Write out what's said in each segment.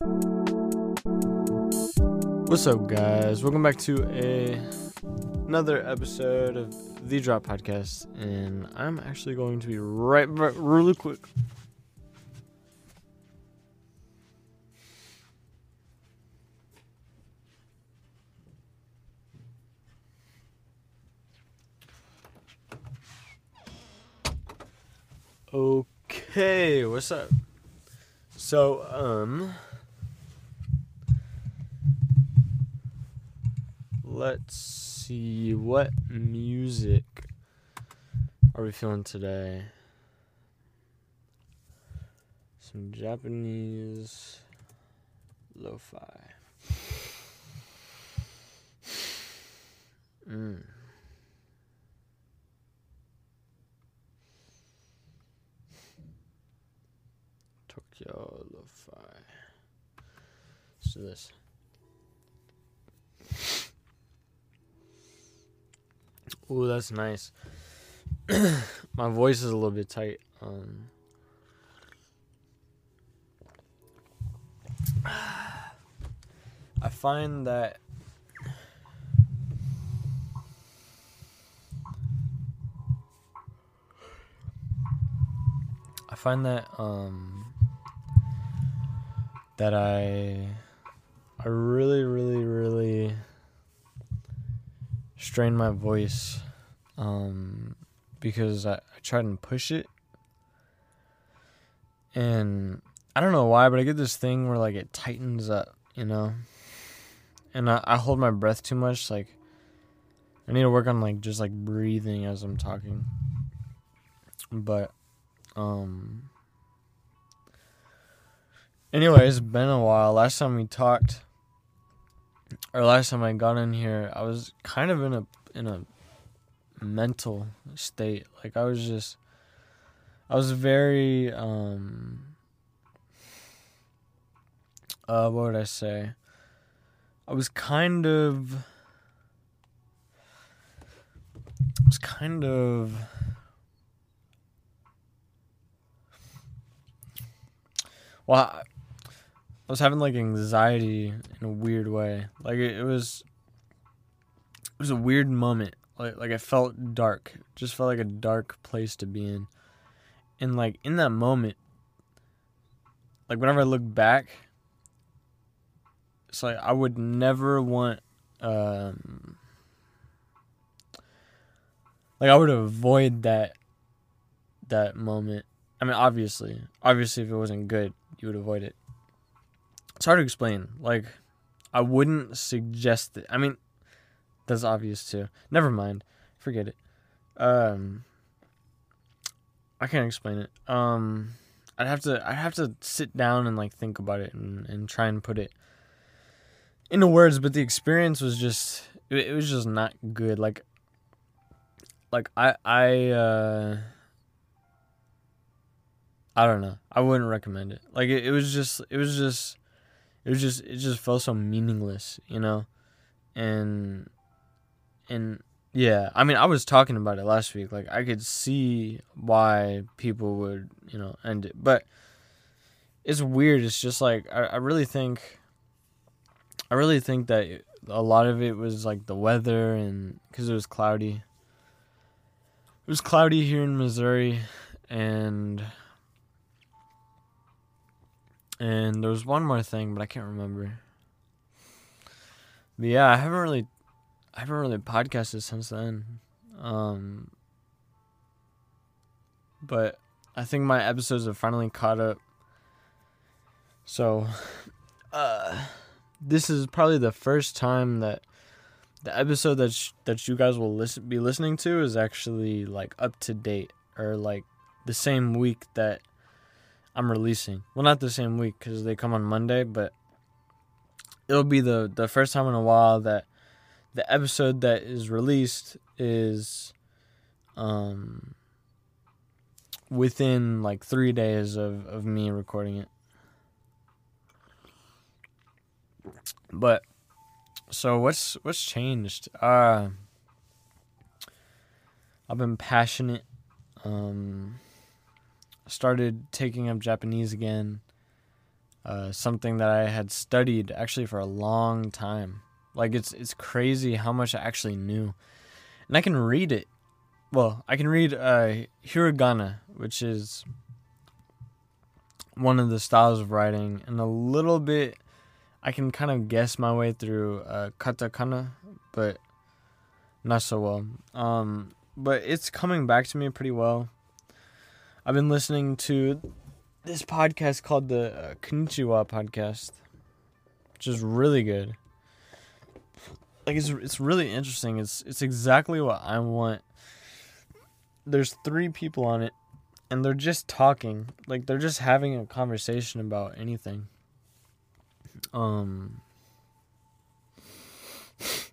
What's up, guys? Welcome back to a another episode of the Drop Podcast, and I'm actually going to be right, right really quick. Okay, what's up? So, um, let's see what music are we feeling today? Some Japanese lo-fi. Mm. Tokyo lo-fi. So this. Ooh, that's nice. My voice is a little bit tight. Um, I find that I find that um that I I really really really strain my voice um, because I, I tried and push it. And I don't know why, but I get this thing where like it tightens up, you know? And I, I hold my breath too much. Like, I need to work on like just like breathing as I'm talking. But, um, anyway, it's been a while. Last time we talked, or last time I got in here, I was kind of in a in a mental state. Like I was just I was very um uh what would I say? I was kind of I was kind of well I was having like anxiety in a weird way. Like it, it was it was a weird moment like like it felt dark. Just felt like a dark place to be in. And like in that moment, like whenever I look back, it's like I would never want um like I would avoid that that moment. I mean obviously. Obviously if it wasn't good, you would avoid it. It's hard to explain. Like I wouldn't suggest it. I mean that's obvious too. Never mind. Forget it. Um I can't explain it. Um I'd have to I'd have to sit down and like think about it and, and try and put it into words, but the experience was just it, it was just not good. Like like I I uh I don't know. I wouldn't recommend it. Like it, it was just it was just it was just it just felt so meaningless, you know? And and yeah, I mean, I was talking about it last week. Like, I could see why people would, you know, end it, but it's weird. It's just like I, I really think, I really think that a lot of it was like the weather and because it was cloudy. It was cloudy here in Missouri, and and there was one more thing, but I can't remember. But yeah, I haven't really I haven't really podcasted since then. Um, but I think my episodes have finally caught up. So, uh, this is probably the first time that the episode that sh- that you guys will listen be listening to is actually like up to date or like the same week that I'm releasing. Well, not the same week because they come on Monday, but it'll be the the first time in a while that the episode that is released is um within like three days of, of me recording it. But so what's what's changed? Uh I've been passionate. Um started taking up Japanese again. uh, something that I had studied actually for a long time. Like it's it's crazy how much I actually knew, and I can read it. Well, I can read uh, hiragana, which is one of the styles of writing, and a little bit. I can kind of guess my way through uh, katakana, but not so well. Um, but it's coming back to me pretty well. I've been listening to this podcast called the uh, Konnichiwa podcast, which is really good. Like it's it's really interesting. It's it's exactly what I want. There's three people on it, and they're just talking. Like they're just having a conversation about anything. Um.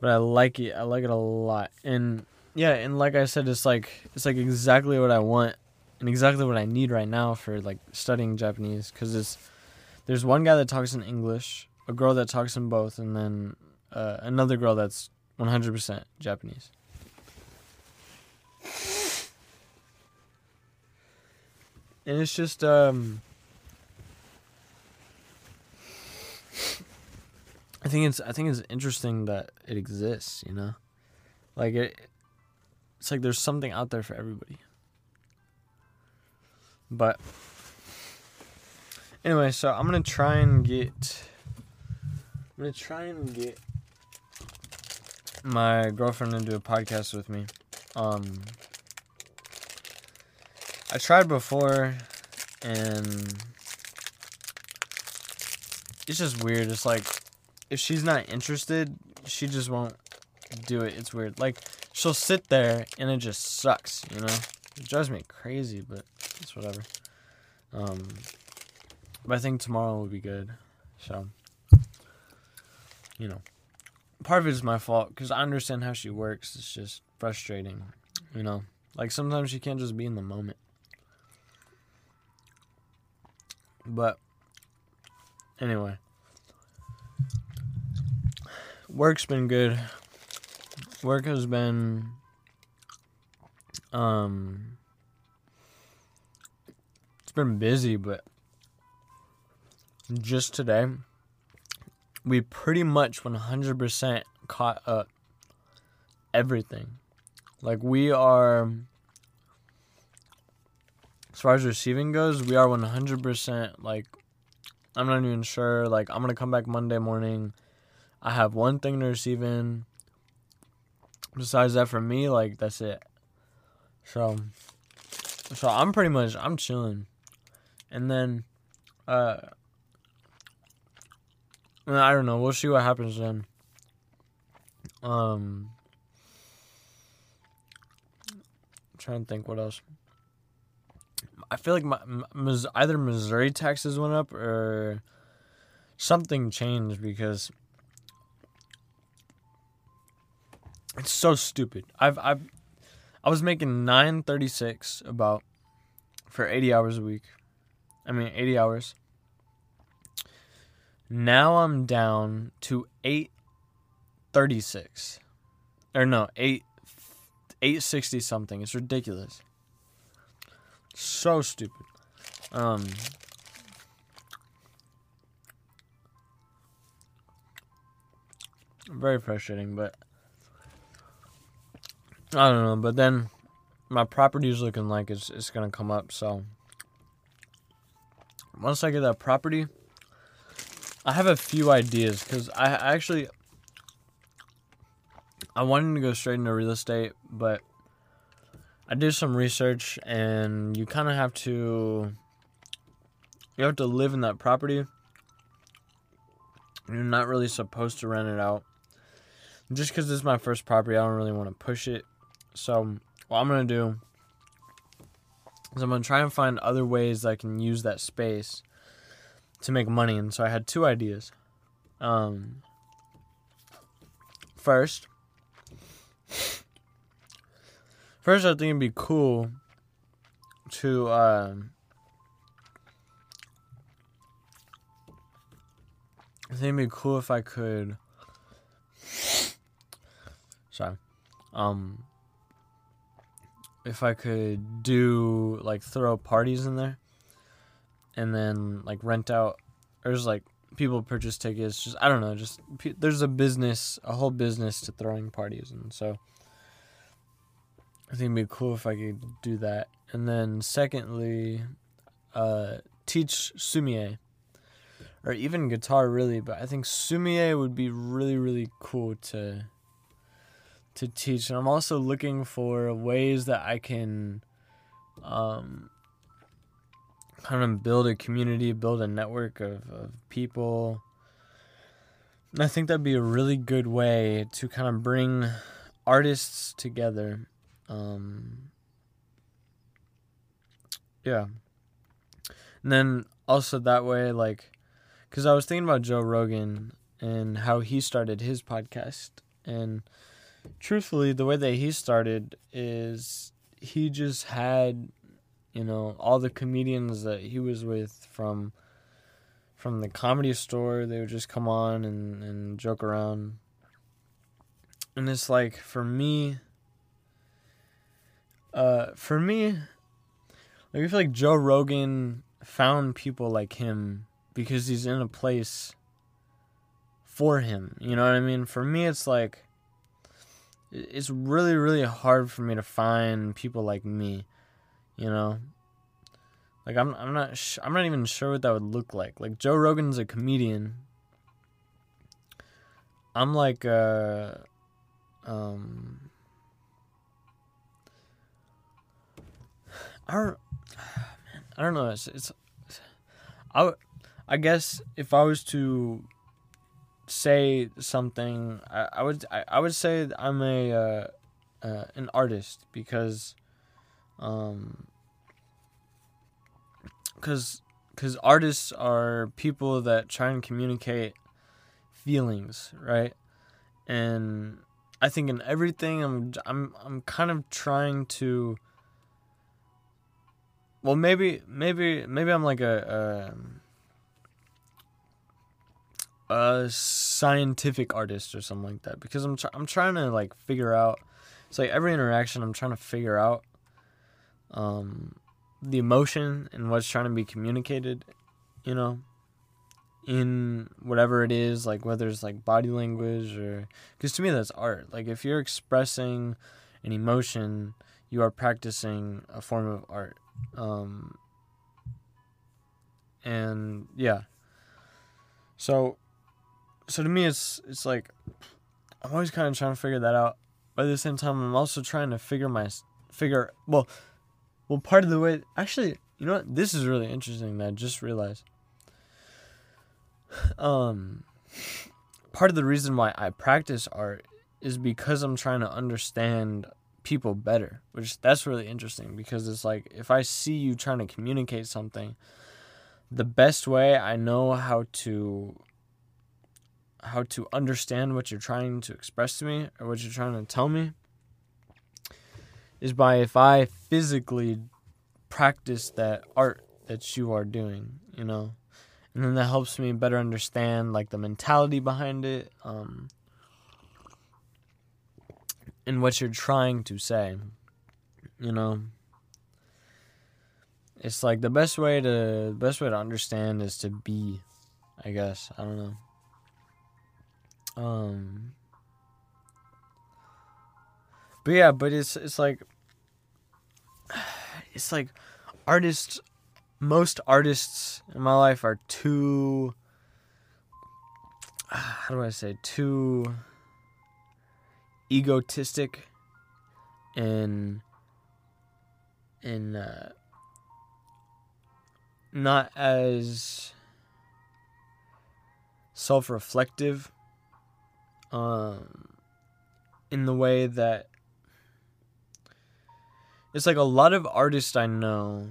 But I like it. I like it a lot. And yeah, and like I said, it's like it's like exactly what I want and exactly what I need right now for like studying Japanese because it's there's one guy that talks in English, a girl that talks in both, and then uh, another girl that's 100% Japanese. And it's just um I think it's I think it's interesting that it exists, you know? Like it it's like there's something out there for everybody. But anyway, so I'm gonna try and get. I'm gonna try and get my girlfriend to do a podcast with me. Um, I tried before, and it's just weird. It's like if she's not interested, she just won't do it. It's weird. Like she'll sit there and it just sucks, you know. It drives me crazy, but it's whatever. Um, but I think tomorrow will be good. So, you know, part of it is my fault because I understand how she works. It's just frustrating, you know. Like sometimes she can't just be in the moment. But anyway, work's been good. Work has been um it's been busy, but just today, we pretty much 100% caught up everything. Like, we are, as far as receiving goes, we are 100%. Like, I'm not even sure. Like, I'm going to come back Monday morning. I have one thing to receive in. Besides that, for me, like, that's it. So, so I'm pretty much, I'm chilling and then uh I don't know. We'll see what happens then. Um, I'm trying to think what else. I feel like my, my either Missouri taxes went up or something changed because it's so stupid. I've I've I was making nine thirty six about for eighty hours a week. I mean, 80 hours. Now I'm down to 836. Or no, 8 860 something. It's ridiculous. So stupid. Um very frustrating, but I don't know, but then my property is looking like it's it's gonna come up, so once I get that property, I have a few ideas because I actually I wanted to go straight into real estate, but I did some research and you kind of have to you have to live in that property. You're not really supposed to rent it out. Just because this is my first property, I don't really want to push it. So, what I'm to do is I'm gonna try and find other ways I can use that space to make money. And so I had two ideas. Um, first, first I think it'd be cool to uh, I think it'd be cool if I could. Sorry. Um, if I could do like throw parties in there and then like rent out or just like people purchase tickets. Just I don't know. Just there's a business, a whole business to throwing parties, and so I think it'd be cool if I could do that. And then secondly, uh, teach sumie or even guitar really, but I think sumie would be really really cool to to teach. And I'm also looking for ways that I can um kind of build a community, build a network of, of people. And I think that'd be a really good way to kind of bring artists together. Um, yeah. And then also that way, like, because I was thinking about Joe Rogan and how he started his podcast. And truthfully, the way that he started is he just had you know all the comedians that he was with from from the comedy store they would just come on and, and joke around and it's like for me uh for me like I feel like Joe Rogan found people like him because he's in a place for him. You know what I mean? For me it's like it's really really hard for me to find people like me you know? Like i'm i'm not sh- i'm not even sure what that would look like. Like joe rogan's a comedian. I'm like uh um I don't, man, I don't know. It's, it's I, I guess if I was to say something, I, I would I, I would say I'm a uh, uh, an artist because, um, because because artists are people that try and communicate feelings, right? And I think in everything I'm I'm I'm kind of trying to. Well, maybe maybe maybe I'm like a. a a scientific artist or something like that because I'm tr- I'm trying to like figure out it's like every interaction I'm trying to figure out um the emotion and what's trying to be communicated, you know, in whatever it is, like whether it's like body language or cuz to me that's art. Like if you're expressing an emotion, you are practicing a form of art. Um and yeah. So so to me it's it's like I'm always kind of trying to figure that out. But at the same time, I'm also trying to figure my figure. Well, well, part of the way. Actually, you know what? This is really interesting. That I just realized. Um, part of the reason why I practice art is because I'm trying to understand people better, which that's really interesting because it's like if I see you trying to communicate something, the best way I know how to how to understand what you're trying to express to me or what you're trying to tell me is by if I physically practice that art that you are doing, you know. And then that helps me better understand like the mentality behind it um and what you're trying to say. You know. It's like the best way to the best way to understand is to be, I guess. I don't know. Um, but yeah, but it's it's like it's like artists. Most artists in my life are too. How do I say too egotistic and and uh, not as self-reflective um, in the way that it's like a lot of artists I know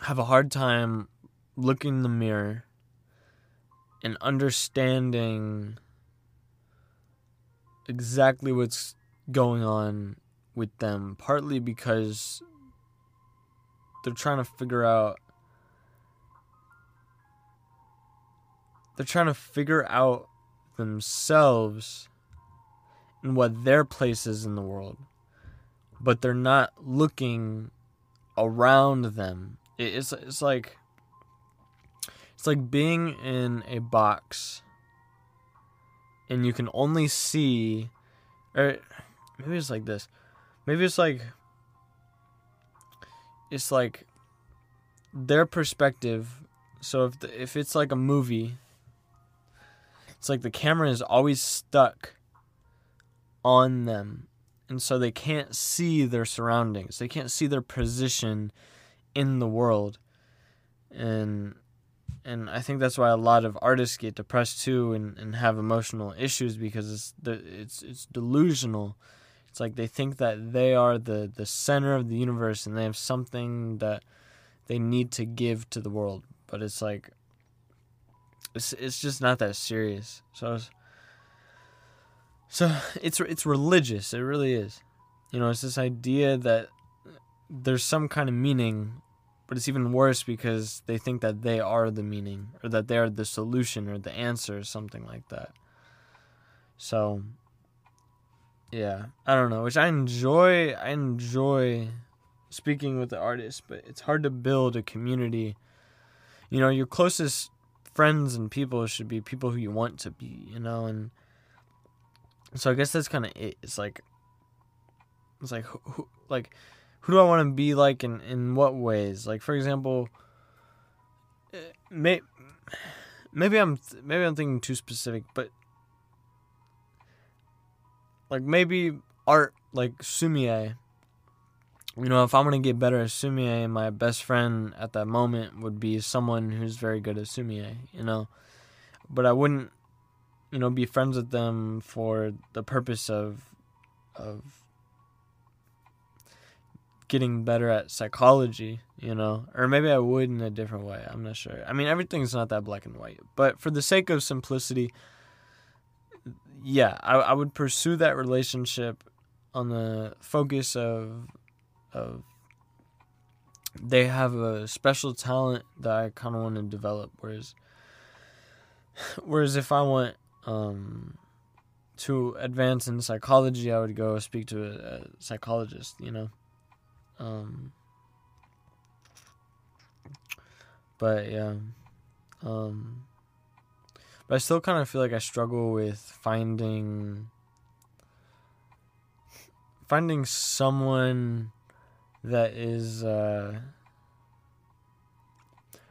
have a hard time looking in the mirror and understanding exactly what's going on with them partly because they're trying to figure out they're trying to figure out themselves and what their place is in the world, but they're not looking around them. It's it's like it's like being in a box and you can only see or maybe it's like this. Maybe it's like it's like their perspective. So if the, if it's like a movie, it's like the camera is always stuck on them, and so they can't see their surroundings. They can't see their position in the world, and and I think that's why a lot of artists get depressed too and, and have emotional issues because it's the it's it's delusional. It's like they think that they are the the center of the universe and they have something that they need to give to the world, but it's like it's it's just not that serious. So it's, so it's it's religious. It really is. You know, it's this idea that there's some kind of meaning but it's even worse because they think that they are the meaning or that they are the solution or the answer or something like that. So yeah, I don't know, which I enjoy I enjoy speaking with the artists, but it's hard to build a community. You know, your closest friends and people should be people who you want to be, you know, and so I guess that's kind of it. It's like it's like who, like who do I want to be like in in what ways? Like for example, eh, may, maybe I'm maybe I'm thinking too specific, but like maybe art like sumie. You know, if I'm gonna get better at sumie, my best friend at that moment would be someone who's very good at sumie. You know, but I wouldn't, you know, be friends with them for the purpose of of getting better at psychology, you know, or maybe I would in a different way. I'm not sure. I mean, everything's not that black and white, but for the sake of simplicity, yeah, I, I would pursue that relationship on the focus of of they have a special talent that I kind of want to develop. Whereas, whereas if I want um, to advance in psychology, I would go speak to a, a psychologist. You know. Um, but yeah. Um, but I still kind of feel like I struggle with finding finding someone that is uh,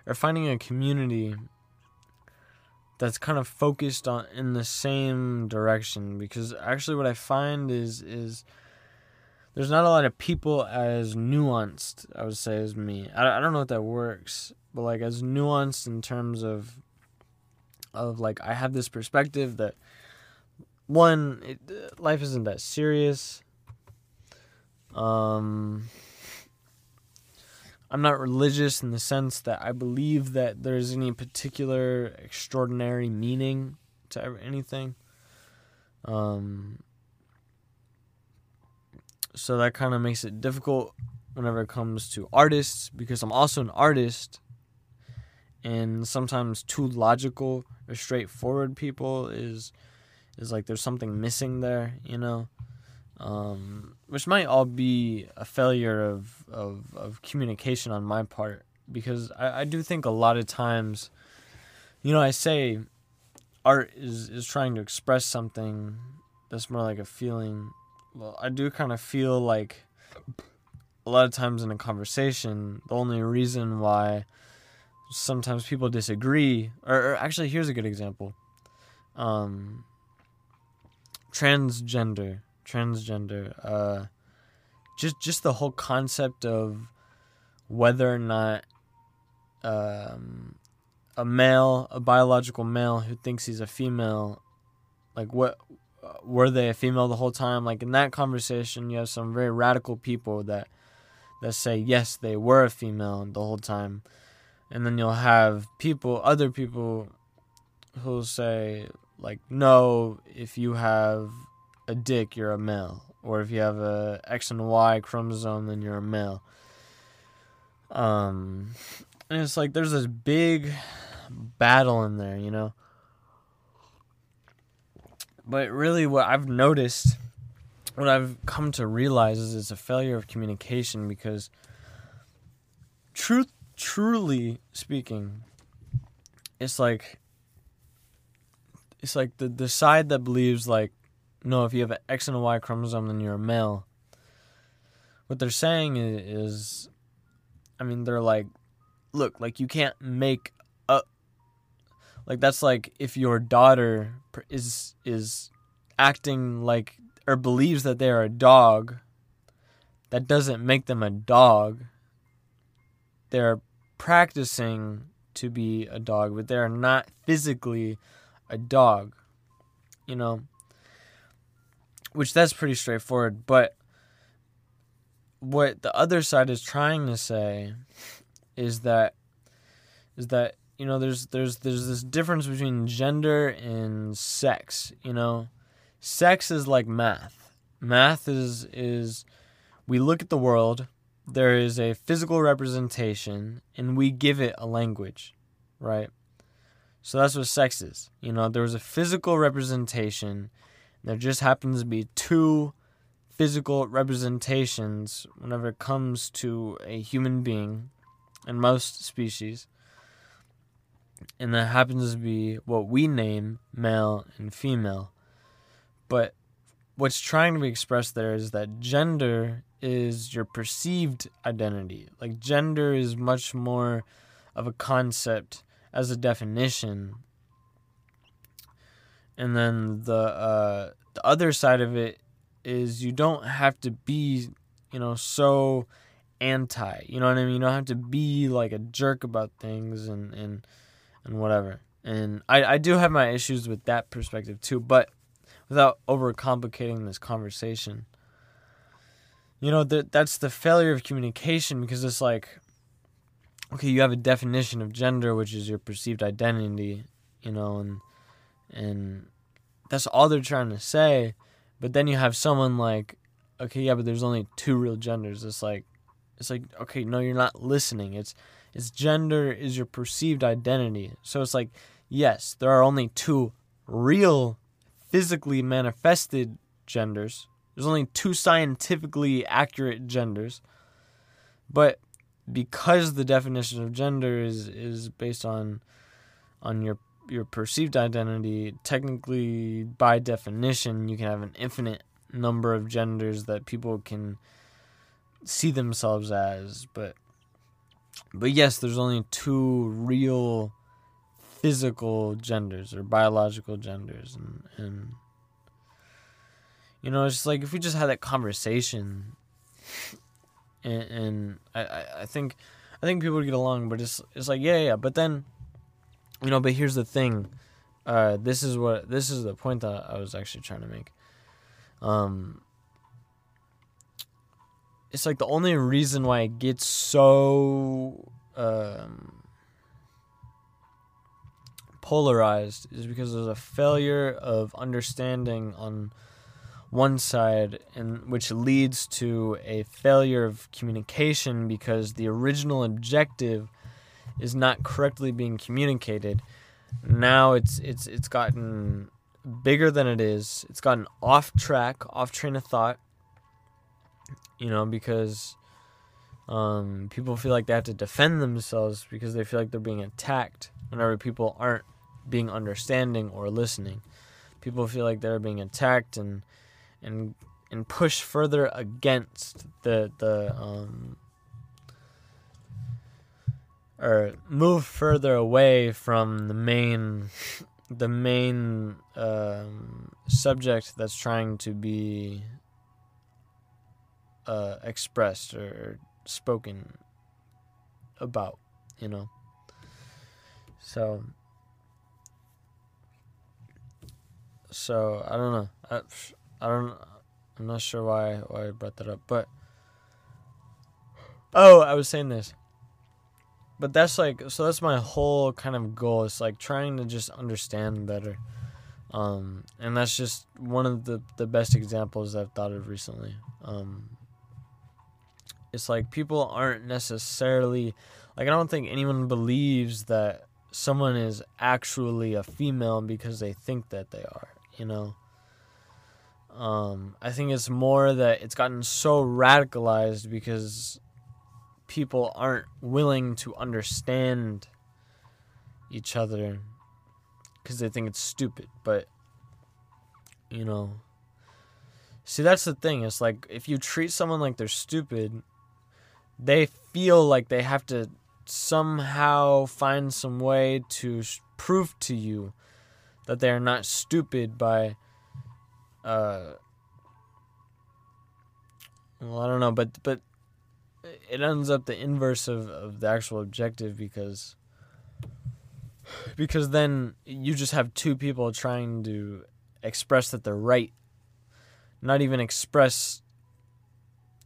or finding a community that's kind of focused on in the same direction because actually what I find is is there's not a lot of people as nuanced, I would say, as me. I, I don't know if that works, but like as nuanced in terms of of like I have this perspective that one, it, life isn't that serious. Um, I'm not religious in the sense that I believe that there's any particular extraordinary meaning to anything. Um, so that kind of makes it difficult whenever it comes to artists because I'm also an artist and sometimes too logical or straightforward people is is like there's something missing there, you know. Um, which might all be a failure of, of, of communication on my part because I, I do think a lot of times you know I say art is, is trying to express something that's more like a feeling well, I do kind of feel like a lot of times in a conversation, the only reason why sometimes people disagree, or, or actually, here's a good example. Um, transgender, transgender, uh, just just the whole concept of whether or not um, a male, a biological male who thinks he's a female, like what were they a female the whole time? Like in that conversation, you have some very radical people that that say yes, they were a female the whole time, and then you'll have people, other people, who'll say like no, if you have a dick, you're a male, or if you have a X and Y chromosome, then you're a male. Um, and it's like there's this big battle in there, you know. But really, what I've noticed, what I've come to realize is it's a failure of communication because truth truly speaking, it's like it's like the the side that believes like no, if you have an X and a Y chromosome, then you're a male. What they're saying is, I mean, they're like, look, like you can't make a like that's like if your daughter is is acting like or believes that they are a dog, that doesn't make them a dog. They're practicing to be a dog, but they're not physically a dog. You know, which that's pretty straightforward, but what the other side is trying to say is that is that you know there's there's there's this difference between gender and sex you know? Sex is like math. Math is is we look at the world there is a physical representation and we give it a language right? So that's what sex is you know? There was a physical representation there just happens to be two physical representations whenever it comes to a human being and most species. And that happens to be what we name male and female. But what's trying to be expressed there is that gender is your perceived identity. Like gender is much more of a concept as a definition. And then the uh, the other side of it is you don't have to be, you know, so anti. You know what I mean? You don't have to be like a jerk about things and and and whatever. And I I do have my issues with that perspective too, but without overcomplicating this conversation. You know, that that's the failure of communication because it's like okay, you have a definition of gender which is your perceived identity, you know, and and that's all they're trying to say but then you have someone like, okay, yeah, but there's only two real genders. It's like, it's like, okay, no, you're not listening. It's, it's gender is your perceived identity. So it's like, yes, there are only two real, physically manifested genders. There's only two scientifically accurate genders. But because the definition of gender is is based on on your your perceived identity, technically by definition, you can have an infinite number of genders that people can see themselves as, but but yes, there's only two real physical genders or biological genders and and you know, it's just like if we just had that conversation and, and I, I think I think people would get along, but it's it's like yeah, yeah, but then you know, but here's the thing. Uh, this is what this is the point that I was actually trying to make. Um, it's like the only reason why it gets so um, polarized is because there's a failure of understanding on one side and which leads to a failure of communication because the original objective is not correctly being communicated. Now it's it's it's gotten bigger than it is. It's gotten off track, off train of thought. You know, because um, people feel like they have to defend themselves because they feel like they're being attacked whenever people aren't being understanding or listening. People feel like they're being attacked and and and push further against the the um, or move further away from the main the main um, subject that's trying to be uh, expressed or spoken about, you know. So, so I don't know. I, I don't. I'm not sure why why I brought that up, but oh, I was saying this but that's like so that's my whole kind of goal it's like trying to just understand better. Um, and that's just one of the, the best examples i've thought of recently. Um, it's like people aren't necessarily like i don't think anyone believes that someone is actually a female because they think that they are you know? Um, i think it's more that it's gotten so radicalized because people aren't willing to understand each other because they think it's stupid. But, you know, see, that's the thing. It's like if you treat someone like they're stupid, they feel like they have to somehow find some way to prove to you that they are not stupid by, uh, well, I don't know, but but it ends up the inverse of, of the actual objective because because then you just have two people trying to express that they're right not even express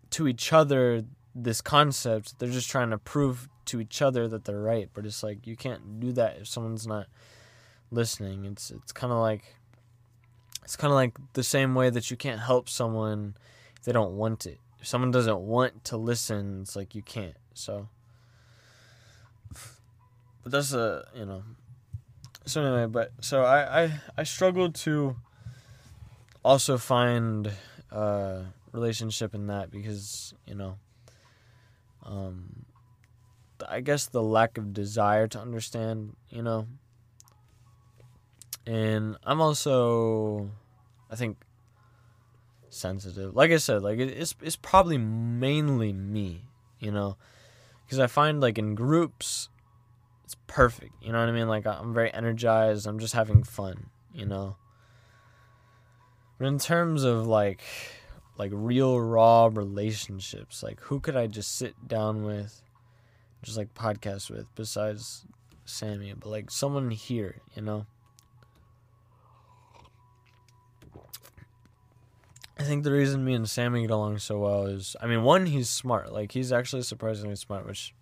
to each other this concept. They're just trying to prove to each other that they're right but it's like you can't do that if someone's not listening. It's it's kind of like it's kind of like the same way that you can't help someone if they don't want it if someone doesn't want to listen, it's like you can't. So, but that's a you know. So anyway, but so I I I struggled to also find a relationship in that because you know. Um, I guess the lack of desire to understand, you know. And I'm also, I think, sensitive. Like I said, like it's it's probably mainly me, you know, because I find like in groups, it's perfect. You know what I mean? Like I'm very energized. I'm just having fun, you know. But in terms of like like real raw relationships, like who could I just sit down with, just like podcast with besides Sammy, but like someone here, you know. I think the reason me and Sammy get along so well is, I mean, one, he's smart. Like he's actually surprisingly smart, which,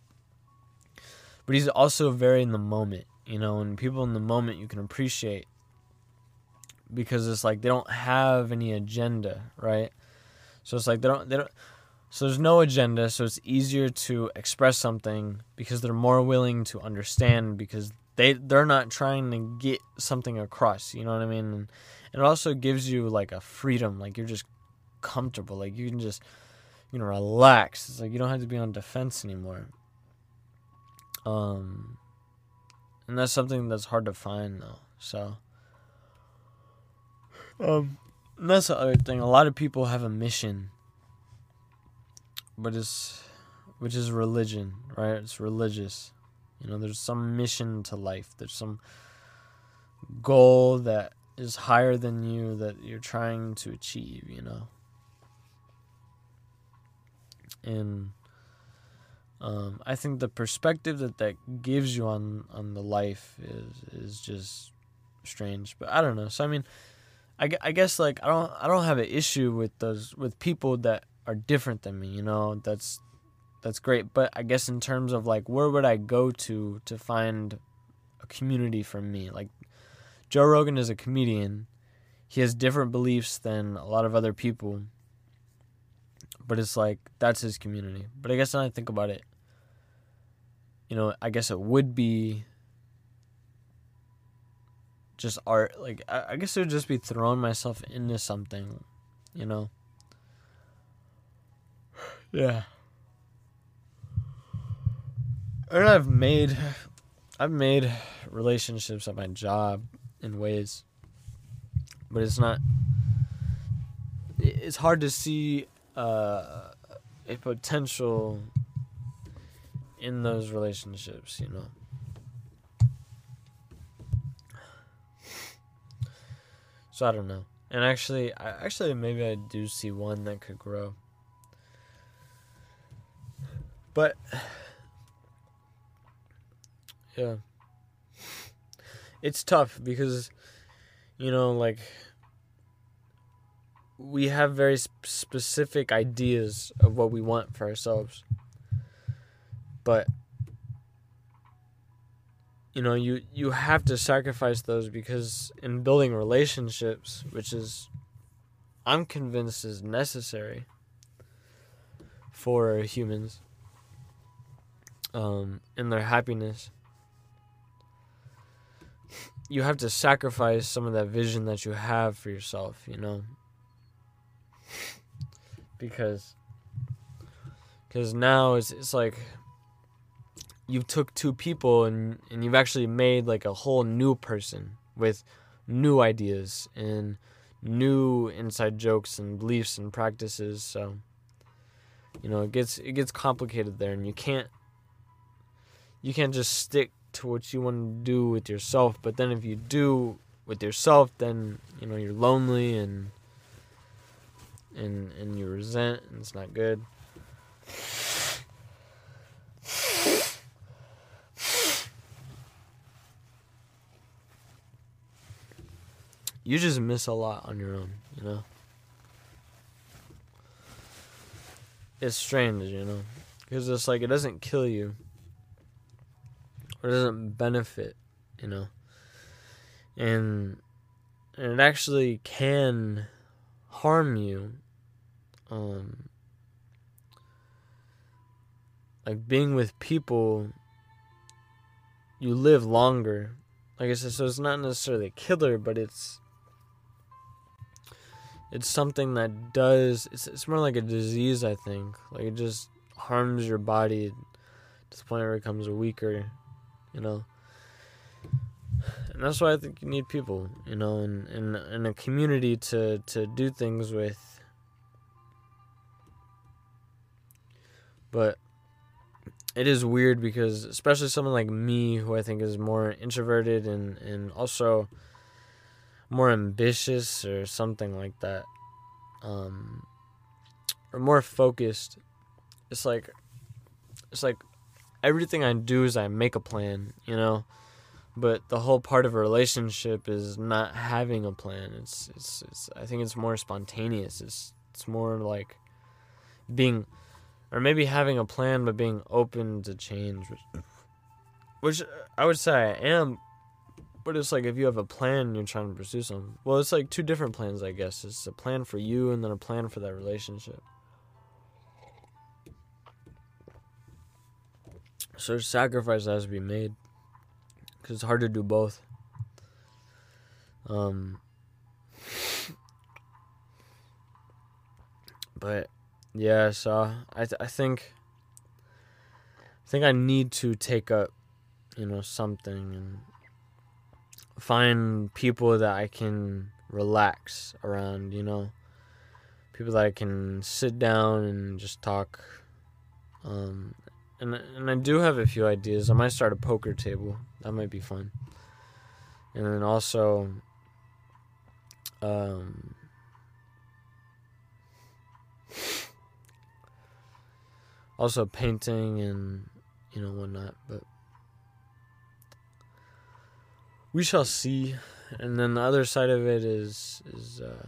but he's also very in the moment. You know, and people in the moment you can appreciate because it's like they don't have any agenda, right? So it's like they don't they don't. So there's no agenda, so it's easier to express something because they're more willing to understand because they they're not trying to get something across. You know what I mean? And, it also gives you like a freedom, like you're just comfortable, like you can just you know relax. It's like you don't have to be on defense anymore. Um, and that's something that's hard to find though. So, um, that's the other thing. A lot of people have a mission, but it's which is religion, right? It's religious. You know, there's some mission to life. There's some goal that is higher than you that you're trying to achieve, you know. And um, I think the perspective that that gives you on on the life is is just strange. But I don't know. So I mean, I, I guess like I don't I don't have an issue with those with people that are different than me. You know, that's that's great. But I guess in terms of like where would I go to to find a community for me? Like Joe Rogan is a comedian. He has different beliefs than a lot of other people. But it's like that's his community. But I guess when I think about it, you know, I guess it would be just art. Like I, guess it would just be throwing myself into something, you know. Yeah. And I've made I've made relationships at my job in ways but it's not it's hard to see uh, a potential in those relationships, you know. So I don't know. And actually, I actually maybe I do see one that could grow. But yeah. It's tough because you know like we have very specific ideas of what we want for ourselves. But you know, you you have to sacrifice those because in building relationships, which is I'm convinced is necessary for humans um, in their happiness. You have to sacrifice some of that vision that you have for yourself, you know? Because because now it's it's like you took two people and and you've actually made like a whole new person with new ideas and new inside jokes and beliefs and practices so you know it gets it gets complicated there and you can't you can't just stick to what you want to do with yourself but then if you do with yourself then you know you're lonely and and and you resent and it's not good. You just miss a lot on your own, you know. It's strange, you know, because it's like it doesn't kill you, or doesn't benefit, you know, and and it actually can harm you. Um, like being with people, you live longer. Like I said, so it's not necessarily a killer, but it's it's something that does it's, it's more like a disease i think like it just harms your body to the point where it becomes weaker you know? And that's why i think you need people you know in, in a community to to do things with. But it is weird because especially someone like me who i think is more introverted and and also more ambitious or something like that um or more focused it's like it's like everything i do is i make a plan you know but the whole part of a relationship is not having a plan it's it's, it's i think it's more spontaneous it's it's more like being or maybe having a plan but being open to change which, which i would say i am but it's like if you have a plan and you're trying to pursue something. Well, it's like two different plans, I guess. It's a plan for you and then a plan for that relationship. So sacrifice has to be made because it's hard to do both. Um, but yeah, so I th- I think I think I need to take up, you know, something and find people that I can relax around, you know. People that I can sit down and just talk. Um, and and I do have a few ideas. I might start a poker table. That might be fun. And then also um also painting and you know whatnot, but we shall see. And then the other side of it is is uh,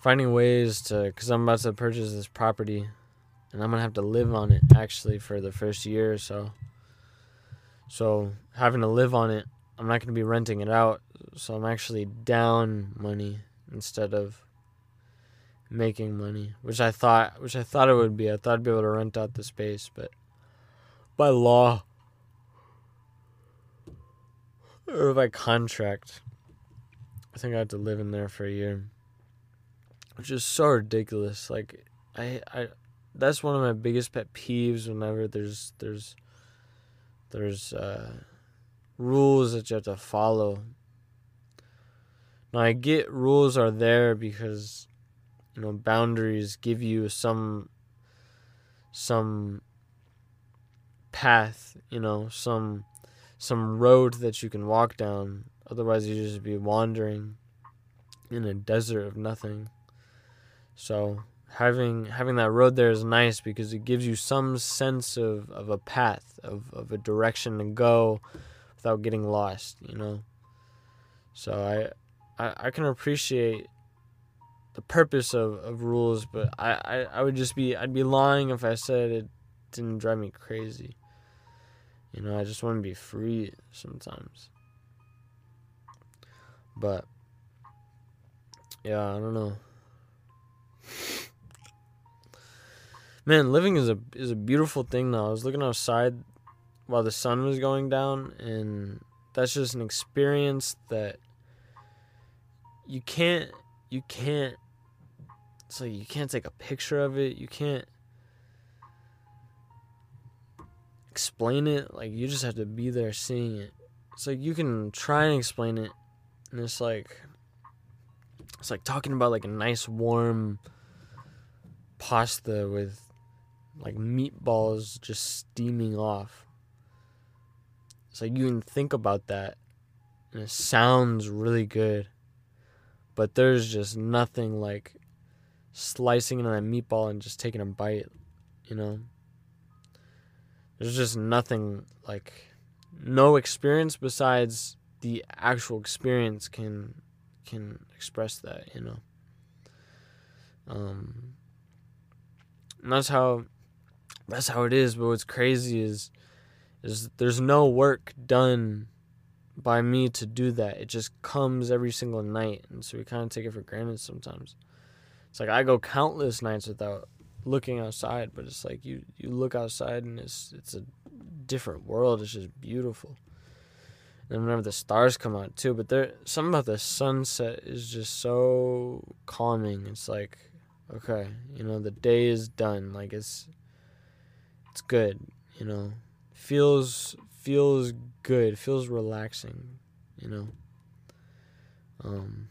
finding ways to because I'm about to purchase this property, and I'm gonna have to live on it actually for the first year or so. So having to live on it, I'm not gonna be renting it out. So I'm actually down money instead of making money, which I thought which I thought it would be. I thought I'd be able to rent out the space, but by law or by contract. I think I have to live in there for a year, which is so ridiculous. Like I, I, that's one of my biggest pet peeves. Whenever there's there's there's uh, rules that you have to follow. Now I get rules are there because you know boundaries give you some some path, you know, some some road that you can walk down. Otherwise, you just be wandering in a desert of nothing. So having having that road there is nice because it gives you some sense of, of a path of, of a direction to go without getting lost you know so I, I i can appreciate the purpose of, of rules but I, I i would just be i'd be lying if i said it didn't drive me crazy you know, I just want to be free sometimes. But yeah, I don't know. Man, living is a is a beautiful thing though. I was looking outside while the sun was going down and that's just an experience that you can't you can't it's like you can't take a picture of it. You can't explain it. Like you just have to be there seeing it. It's like you can try and explain it, and it's like it's like talking about like a nice warm pasta with like meatballs just steaming off. It's like you can think about that and it sounds really good. But there's just nothing like slicing into that meatball and just taking a bite, you know? There's just nothing like no experience besides the actual experience can can express that, you know. Um and that's how that's how it is, but what's crazy is is there's no work done by me to do that. It just comes every single night, and so we kind of take it for granted sometimes. It's like I go countless nights without looking outside, but it's like you you look outside and it's it's a different world. It's just beautiful. And whenever the stars come out too, but there something about the sunset is just so calming. It's like, okay, you know, the day is done. Like it's it's good, you know. Feels feels good, feels relaxing, you know. Um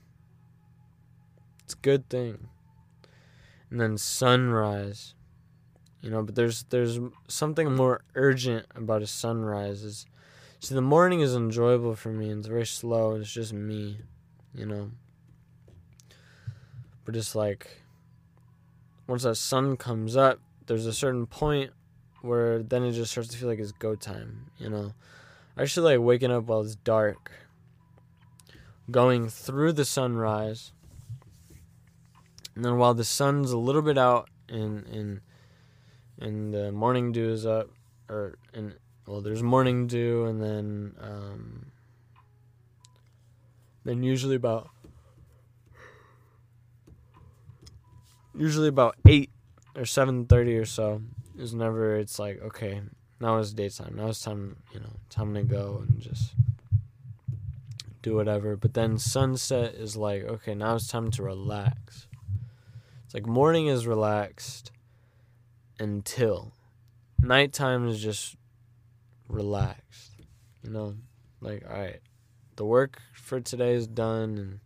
it's a good thing. And then sunrise. You know, but there's there's something more urgent about a sunrise is see the morning is enjoyable for me and it's very slow and it's just me, you know. But it's like once that sun comes up, there's a certain point where then it just starts to feel like it's go time, you know. I actually like waking up while it's dark, going through the sunrise, and then while the sun's a little bit out and and and the morning dew is up, or and well, there's morning dew, and then um, then usually about usually about eight or seven thirty or so is never it's like okay now it's daytime. Now it's time you know time to go and just do whatever. But then sunset is like okay now it's time to relax. It's like morning is relaxed until nighttime is just relaxed you know? Like all right the work for today is done and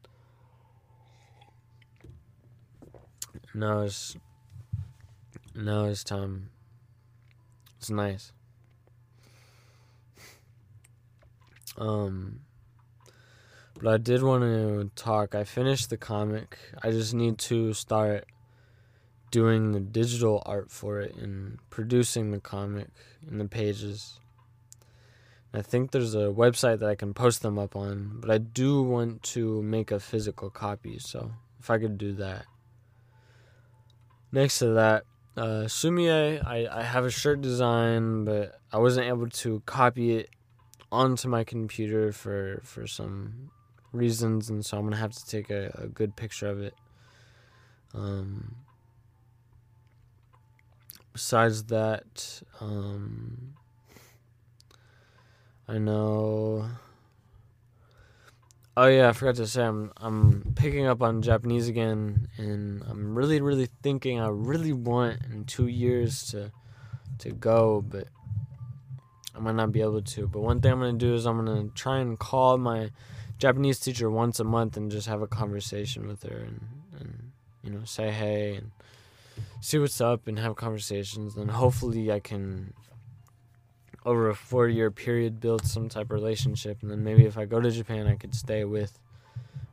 now it's now it's time it's nice. Um, but I did want to talk. I finished the comic. I just need to start doing the digital art for it and producing the comic and the pages. I think there's a website that I can post them up on, but I do want to make a physical copy, so if I could do that. Next to that, uh, Sumie, I, I have a shirt design, but I wasn't able to copy it onto my computer for, for some reasons, and so I'm gonna have to take a, a good picture of it. Um, besides that, um, I know Oh yeah, I forgot to say I'm I'm picking up on Japanese again, and I'm really really thinking I really want in two years to to go, but I might not be able to. But one thing I'm gonna do is I'm gonna try and call my Japanese teacher once a month and just have a conversation with her and and you know say hey and see what's up and have conversations. And hopefully I can over a four year period build some type of relationship and then maybe if I go to Japan I could stay with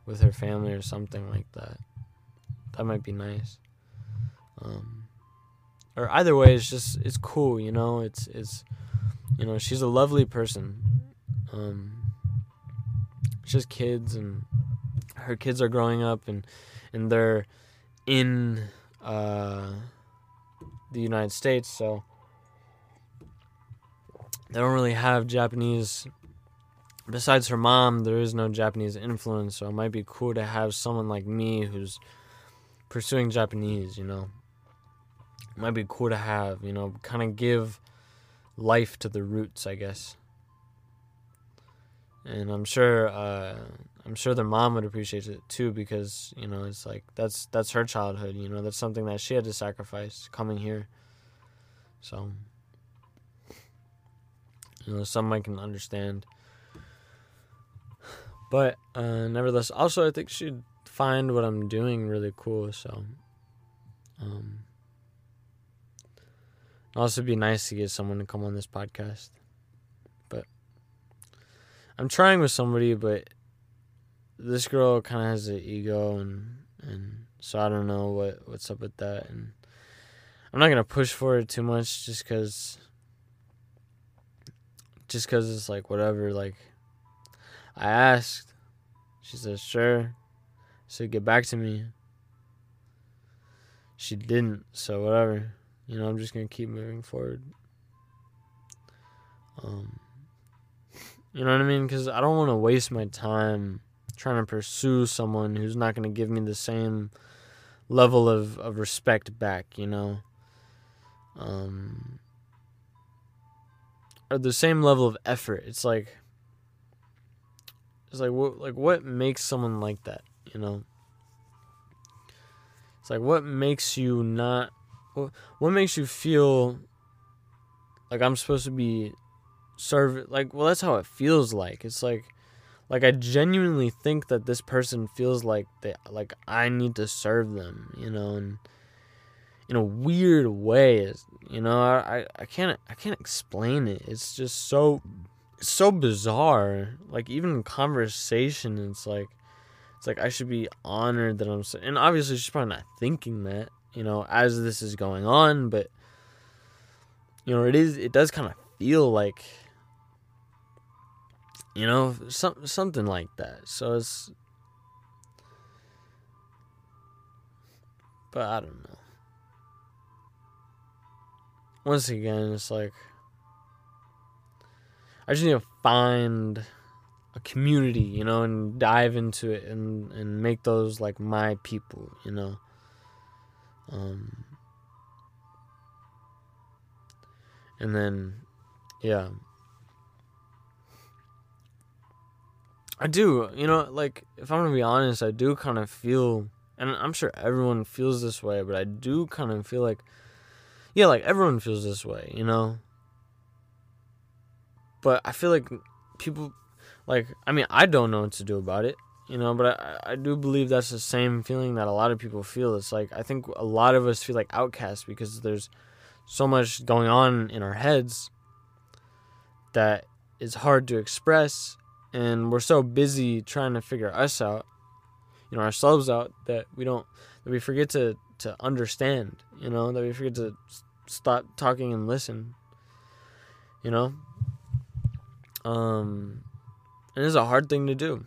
with her family or something like that. That might be nice. Um, or either way it's just it's cool, you know, it's it's you know, she's a lovely person. Um she has kids and her kids are growing up and and they're in uh the United States, so they don't really have Japanese. Besides her mom, there is no Japanese influence, so it might be cool to have someone like me who's pursuing Japanese, you know. It might be cool to have, you know, kind of give life to the roots, I guess. And I'm sure, uh, I'm sure their mom would appreciate it too because you know it's like that's that's her childhood. You know that's something that she had to sacrifice coming here. So you know some I can understand, but uh, nevertheless, also I think she'd find what I'm doing really cool. So um, also be nice to get someone to come on this podcast, but I'm trying with somebody, but this girl kind of has an ego and and so I don't know what what's up with that and I'm not gonna push for it too much just cause just cause it's like whatever like I asked. She said sure. So get back to me. She didn't so whatever. You know I'm just gonna keep moving forward. Um you know what I mean? Because I don't want to waste my time trying to pursue someone who's not to give me the same level of, of respect back, you know? Um, or the same level of effort. It's like, it's like what like what makes someone like that, you know? It's like what makes you not what, what makes you feel like I'm supposed to be serve like well that's how it feels like. It's like like I genuinely think that this person feels like they like I need to serve them, you know, and in a weird way you know, I, I can't I can't explain it. It's just so so bizarre. Like even in conversation it's like it's like I should be honored that I'm and obviously she's probably not thinking that, you know, as this is going on, but you know, it is it does kind of feel like you know, some something like that. So it's, but I don't know. Once again, it's like I just need to find a community, you know, and dive into it and and make those like my people, you know. Um and then yeah I do. You know, like if I'm gonna be honest, I do kind of feel, and I'm sure everyone feels this way, but I do kind of feel like, yeah, like everyone feels this way. You know. But I feel like people, like I mean, I don't know what to do about it. You know, but I, I do believe that's the same feeling that a lot of people feel. It's like I think a lot of us feel like outcasts because there's so much going on in our heads that is hard to express and we're so busy trying to figure us out, you know, ourselves out that we don't that we forget to to understand, you know, that we forget to stop talking and listen. You know? Um and it's a hard thing to do.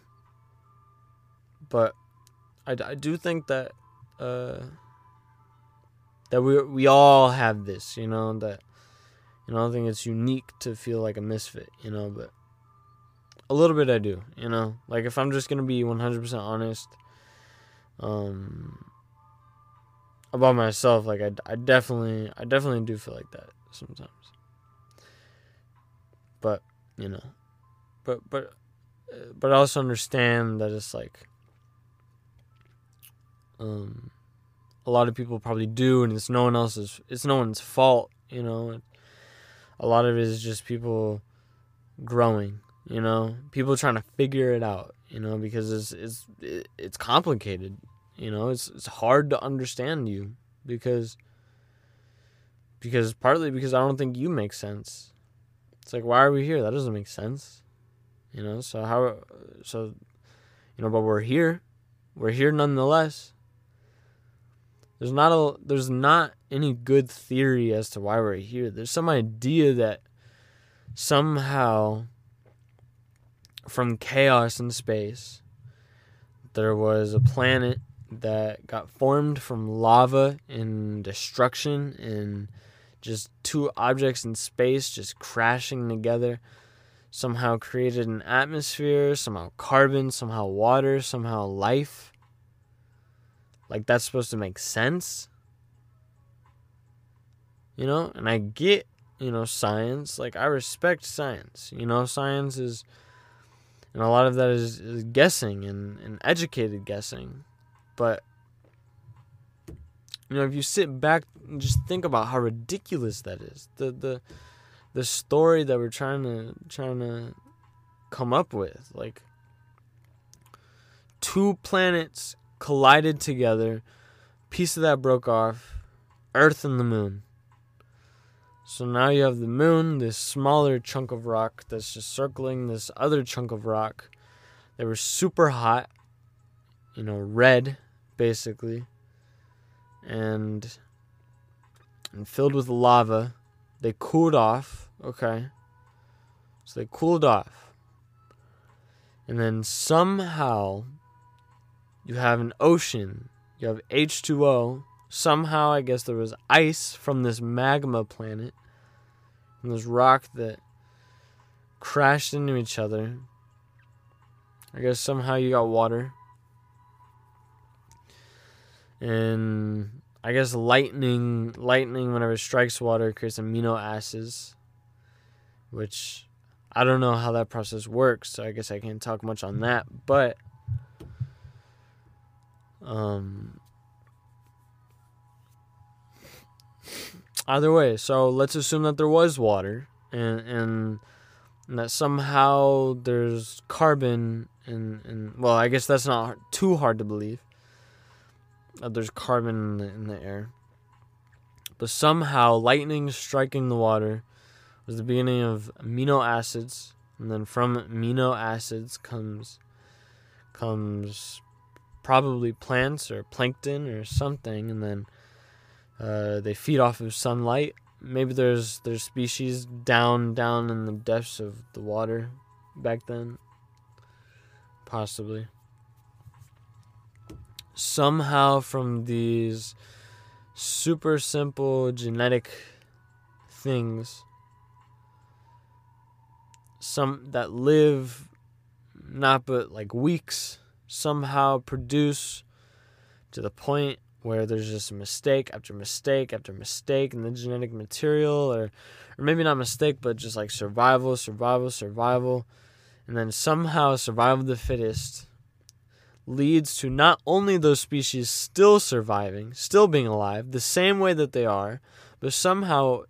But I, I do think that uh that we we all have this, you know, that you know, I don't think it's unique to feel like a misfit, you know, but a little bit I do, you know. Like if I'm just gonna be 100% honest, um, about myself, like I, I definitely, I definitely do feel like that sometimes. But you know, but but but I also understand that it's like, um, a lot of people probably do, and it's no one else's, it's no one's fault, you know. A lot of it is just people growing you know people trying to figure it out you know because it's it's it's complicated you know it's it's hard to understand you because because partly because I don't think you make sense. It's like why are we here? That doesn't make sense you know? So how so you know but we're here. We're here nonetheless. There's not a there's not any good theory as to why we're here. There's some idea that somehow from chaos in space. There was a planet that got formed from lava and destruction and just two objects in space just crashing together somehow created an atmosphere, somehow carbon, somehow water, somehow life. Like that's supposed to make sense. You know, and I get, you know, science. Like I respect science. You know, science is And a lot of that is, is guessing and, and educated guessing. But you know, if you sit back and just think about how ridiculous that is, the the the story that we're trying to trying to come up with, like two planets collided together, piece of that broke off, Earth and the moon. So now you have the moon, this smaller chunk of rock that's just circling this other chunk of rock. They were super hot, you know, red, basically and and filled with lava. They cooled off, okay? So they cooled off. And then somehow you have an ocean, you have H2O. Somehow, I guess there was ice from this magma planet, and this rock that crashed into each other. I guess somehow you got water and I guess lightning lightning whenever it strikes water creates amino acids, which I don't know how that process works, so I guess I can't talk much on that, but um either way, so let's assume that there was water and and, and that somehow there's carbon and and well, I guess that's not too hard to believe uh, there's carbon in the, in the air. But somehow, lightning striking the water was the beginning of amino acids, and then from amino acids comes comes probably plants or plankton or something, and then uh, they feed off of sunlight. Maybe there's there's species down down in the depths of the water back then. Possibly somehow from these super simple genetic things some that live not but like weeks somehow produce to the point where there's just mistake after mistake after mistake in the genetic material or or maybe not mistake but just like survival survival survival and then somehow survival of the fittest leads to not only those species still surviving, still being alive, the same way that they are, but somehow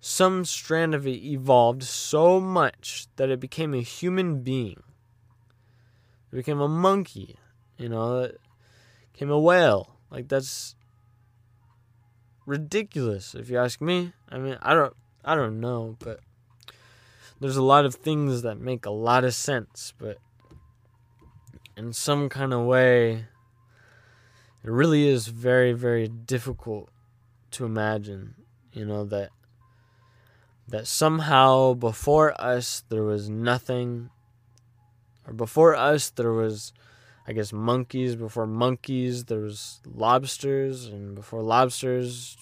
some strand of it evolved so much that it became a human being. It became a monkey, you know, it became a whale. Like that's ridiculous if you ask me. I mean, I don't I don't know, but there's a lot of things that make a lot of sense, but in some kind of way, it really is very, very difficult to imagine, you know, that that somehow before us there was nothing or before us there was I guess monkeys, before monkeys there was lobsters and before lobsters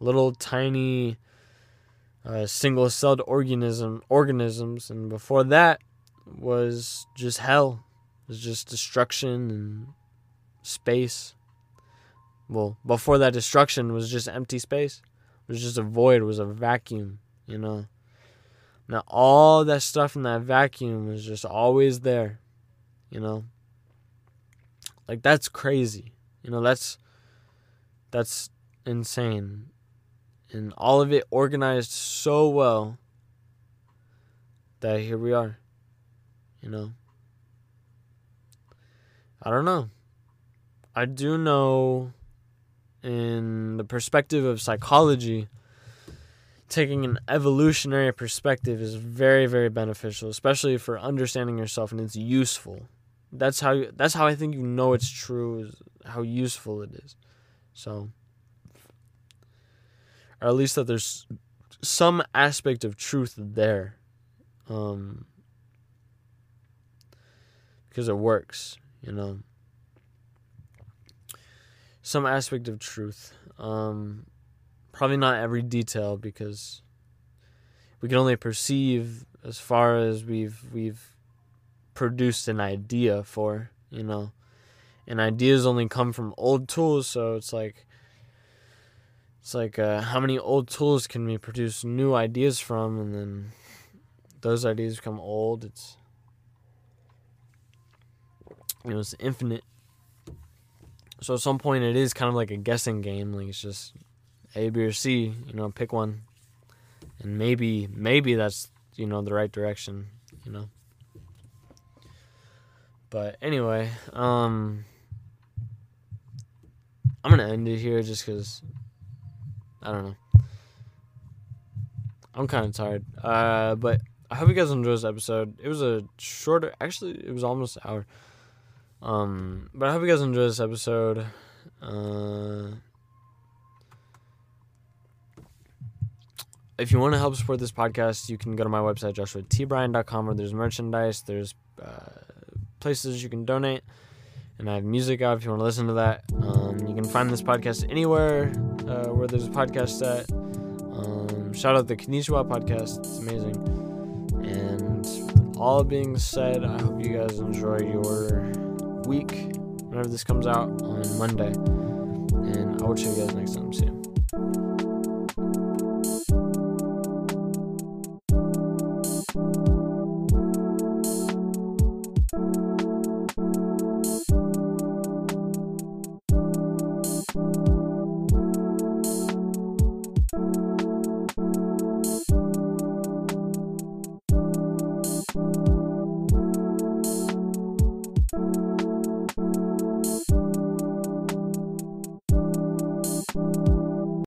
little tiny uh, single-celled organism organisms and before that was just hell was just destruction and space. Well, before that destruction was just empty space. It was just a void, it was a vacuum, you know. Now all that stuff in that vacuum was just always there, you know. Like that's crazy. You know, that's that's insane. And all of it organized so well that here we are. You know. I don't know. I do know in the perspective of psychology, taking an evolutionary perspective is very very beneficial, especially for understanding yourself and it's useful. That's how that's how I think you know it's true is how useful it is. So or at least that there's some aspect of truth there. Um because it works you know? Some aspect of truth. Um probably not every detail because we can only perceive as far as we've we've produced an idea for you know? And ideas only come from old tools so it's like it's like uh, how many old tools can we produce new ideas from? And then those ideas become old. It's you know, it's infinite. So at some point, it is kind of like a guessing game. Like it's just A, B, or C. You know, pick one, and maybe, maybe that's you know the right direction. You know. But anyway, um, I'm gonna end it here just because I don't know. I'm kind of tired. Uh, but I hope you guys enjoyed this episode. It was a shorter, actually, it was almost an hour. Um, but I hope you guys enjoyed this episode. Uh, if you want to help support this podcast, you can go to my website, joshuatbryan.com, where there's merchandise, there's uh, places you can donate, and I have music out if you want to listen to that. Um, you can find this podcast anywhere uh, where there's a podcast at. Um, shout out the Konnichiwa podcast, it's amazing. And all being said, I hope you guys enjoy your week whenever this comes out on Monday. And I will see you guys next time. See you. Thank